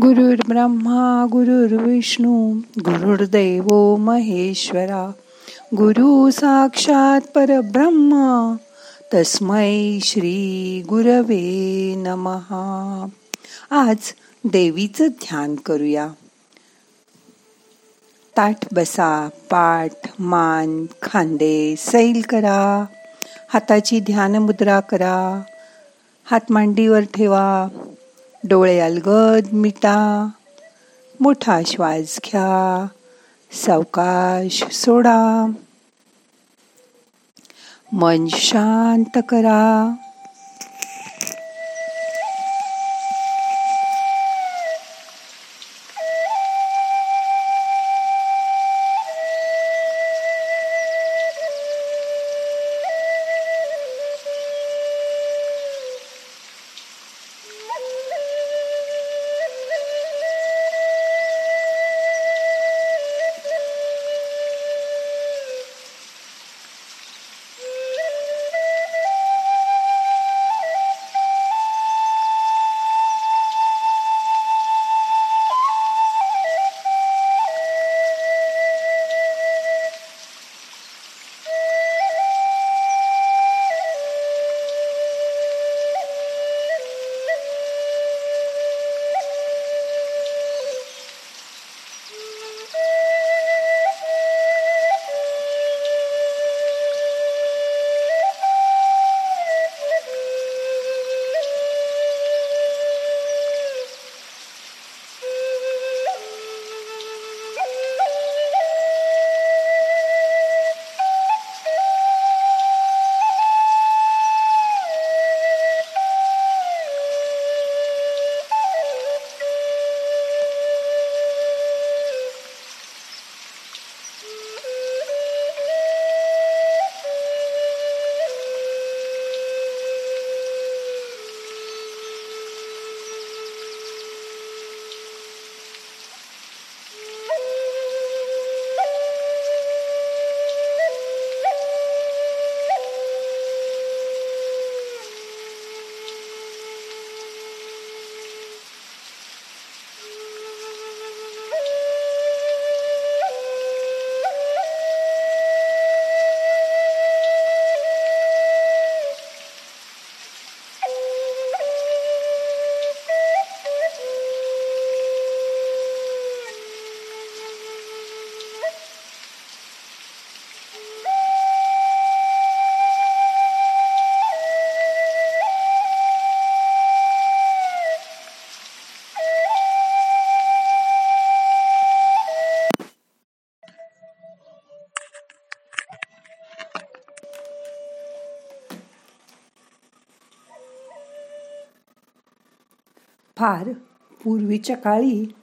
गुरुर्ब्रह्मा गुरुर्विष्णू गुरुर्दैव महेश्वरा गुरु साक्षात परब्रह्मा तस्मै श्री गुरवे नमहा. आज देवीचं ध्यान करूया. ताठ बसा पाठ मान खांदे सैल करा. हाताची ध्यान मुद्रा करा. हात मांडीवर ठेवा. डोळे अलगद मिटा मोठा श्वास घ्या सावकाश सोडा. मन शांत करा. फार पूर्वीच्या काळी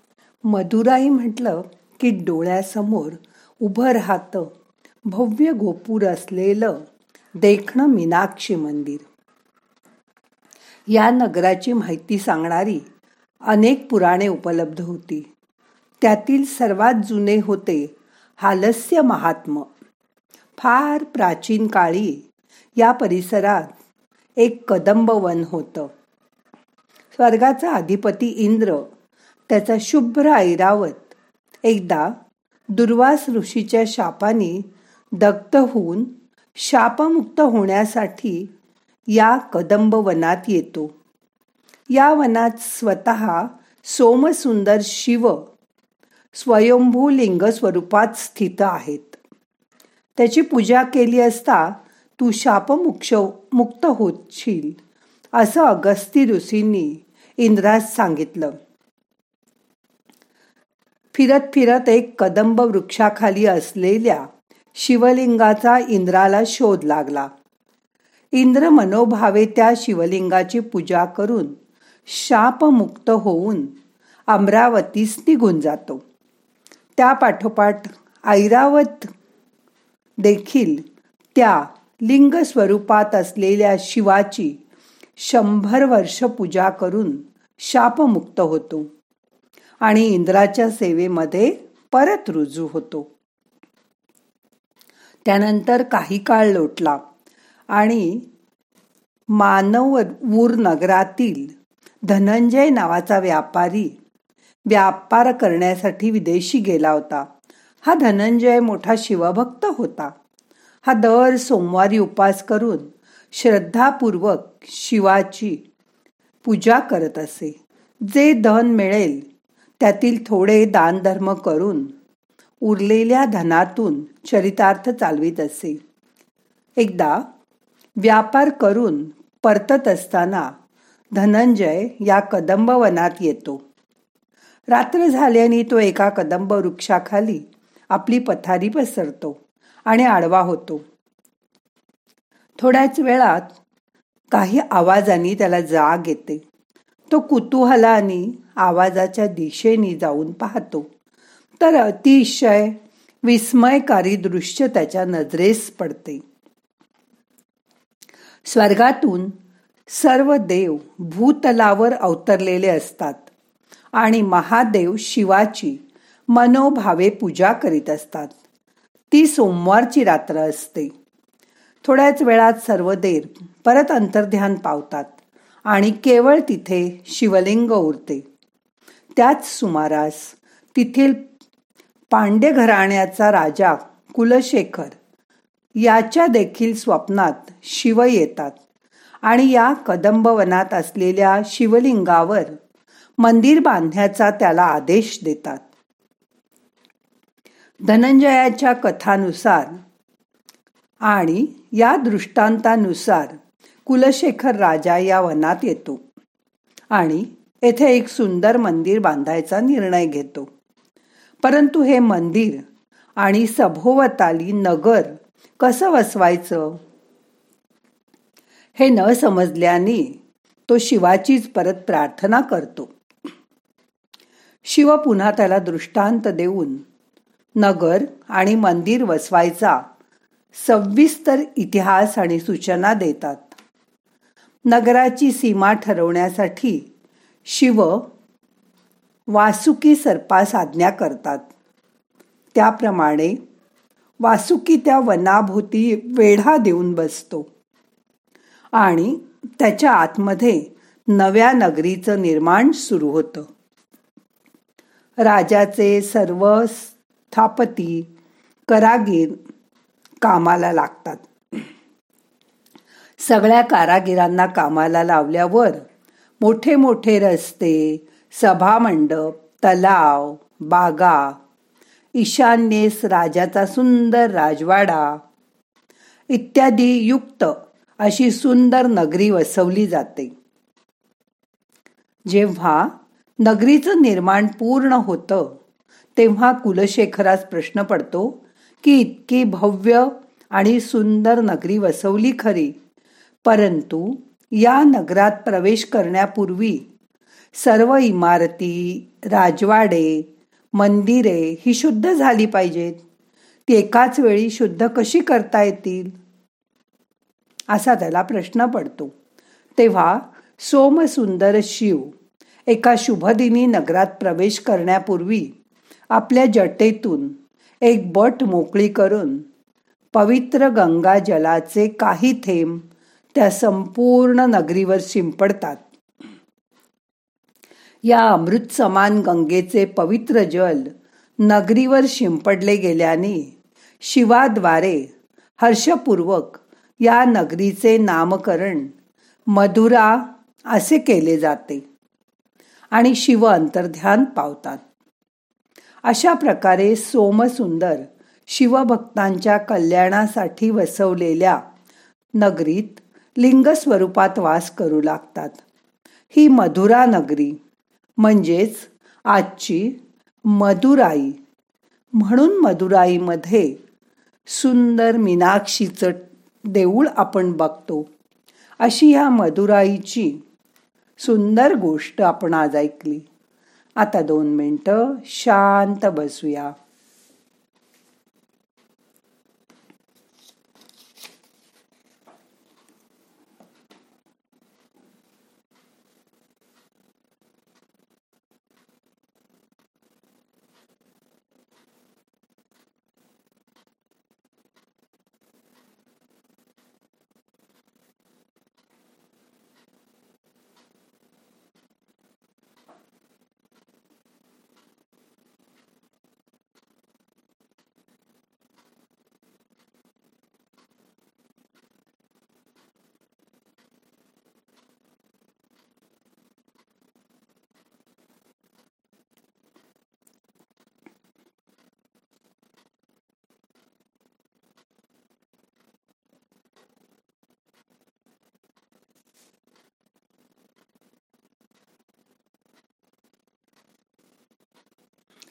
मदुराई म्हटलं की डोळ्यासमोर उभं राहतं भव्य गोपूर असलेलं देखणं मीनाक्षी मंदिर. या नगराची माहिती सांगणारी अनेक पुराणे उपलब्ध होती. त्यातील सर्वात जुने होते हालस्य महात्म. फार प्राचीन काळी या परिसरात एक कदंब वन होतं. स्वर्गाचा अधिपती इंद्र त्याचा शुभ्र ऐरावत. एकदा दुर्वास ऋषीच्या शापाने दग्ध होऊन शापमुक्त होण्यासाठी या कदंब वनात येतो. या वनात स्वतः सोमसुंदर शिव स्वयंभू लिंग स्वरूपात स्थित आहेत. त्याची पूजा केली असता तू शापमुक्ष मुक्त होशील असं अगस्ती ऋषींनी इंद्रास सांगितलं. फिरत फिरत एक कदंब वृक्षाखाली असलेल्या शिवलिंगाचा इंद्राला शोध लागला. इंद्र मनोभावे त्या शिवलिंगाची पूजा करून शापमुक्त होऊन अमरावतीस निघून जातो. त्या पाठोपाठ ऐरावत देखील त्या लिंग स्वरूपात असलेल्या शिवाची शंभर वर्ष पूजा करून शापमुक्त होतो आणि इंद्राच्या सेवेमध्ये परत रुजू होतो. त्यानंतर काही काळ लोटला आणि मानवूर नगरातील धनंजय नावाचा व्यापारी व्यापार करण्यासाठी विदेशी गेला होता. हा धनंजय मोठा शिवभक्त होता. हा दर सोमवारी उपास करून श्रद्धापूर्वक शिवाची पूजा करत असे. जे धन मिळेल त्यातील थोडे दानधर्म करून उरलेल्या धनातून चरितार्थ चालवित असे. एकदा व्यापार करून परतत असताना धनंजय या कदंबवनात येतो. रात्र झाल्याने तो एका कदंब वृक्षाखाली आपली पथारी पसरतो आणि आडवा होतो. थोड्याच वेळात काही आवाजाने त्याला जाग येते. तो कुतूहलाने आवाजाच्या दिशेने जाऊन पाहतो. तर अतिशय विस्मयकारी दृश्य त्याच्या नजरेस पडते. स्वर्गातून सर्व देव भूतलावर अवतरलेले असतात आणि महादेव शिवाची मनोभावे पूजा करीत असतात. ती सोमवारची रात्र असते. थोड्याच वेळात सर्व देर परत अंतर्ध्यान पावतात आणि केवळ तिथे शिवलिंग उरते. त्याच सुमारास तिथील पांडे घराण्याचा राजा कुलशेखर याच्या देखील स्वप्नात शिव येतात आणि या कदंबवनात असलेल्या शिवलिंगावर मंदिर बांधण्याचा त्याला आदेश देतात. धनंजयाच्या कथानुसार आणि या दृष्टांतानुसार कुलशेखर राजा या वनात येतो आणि येथे एक सुंदर मंदिर बांधायचा निर्णय घेतो. परंतु हे मंदिर आणि सभोवताली नगर कसं वसवायचं? हे न समजल्याने तो शिवाचीच परत प्रार्थना करतो. शिव पुन्हा त्याला दृष्टांत देऊन नगर आणि मंदिर वसवायचा सविस्तर इतिहास आणि सूचना देतात. नगराची सीमा ठरवण्यासाठी शिव वासुकी सर्पास आज्ञा करतात. त्याप्रमाणे वासुकी त्या वनाभोवती वेढा देऊन बसतो आणि त्याच्या आतमध्ये नव्या नगरीचं निर्माण सुरू होतं. राजाचे सर्व स्थापती करागीर कामाला लागतात. सगळ्या कारागिरांना कामाला लावल्यावर मोठे मोठे रस्ते सभामंडप तलाव बागा ईशान्येस राजाचा सुंदर राजवाडा इत्यादी युक्त अशी सुंदर नगरी वसवली जाते. जेव्हा नगरीचं निर्माण पूर्ण होतं तेव्हा कुलशेखरास प्रश्न पडतो की इतकी भव्य आणि सुंदर नगरी वसवली खरी. परंतु या नगरात प्रवेश करण्यापूर्वी सर्व इमारती राजवाडे मंदिरे ही शुद्ध झाली पाहिजेत. ती एकाच वेळी शुद्ध कशी करता येतील? असा त्याला प्रश्न पडतो. तेव्हा सोमसुंदर शिव एका शुभदिनी नगरात प्रवेश करण्यापूर्वी आपल्या जटेतून एक बट मोकळी करून पवित्र गंगा जलाचे काही थेंब त्या संपूर्ण नगरीवर शिंपडतात. या अमृत समान गंगेचे पवित्र जल नगरीवर शिंपडले गेल्याने शिवाद्वारे हर्षपूर्वक या नगरीचे नामकरण मधुरा असे केले जाते आणि शिव अंतर्ध्यान पावतात. अशा प्रकारे सोमसुंदर शिवभक्तांच्या कल्याणासाठी वसवलेल्या नगरीत लिंग स्वरूपात वास करू लागतात. ही मधुरा नगरी म्हणजेच आजची मदुराई. म्हणून मदुराईमध्ये सुंदर मीनाक्षीचं देऊळ आपण बघतो. अशी ह्या मदुराईची सुंदर गोष्ट आपण आज ऐकली. आता दोन मिनटं शांत बसूया.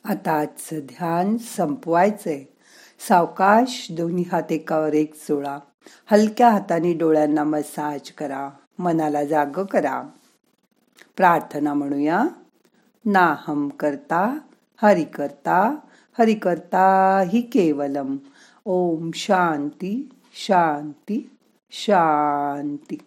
आता आजचं ध्यान संपवायचंय. सावकाश दोन्ही हात एकावर एक चोळा हलक्या हाताने डोळ्यांना मसाज करा. मनाला जाग करा. प्रार्थना म्हणूया. नाहम करता हरि करता हरि करता हि केवलम. ओम शांती शांती शांती.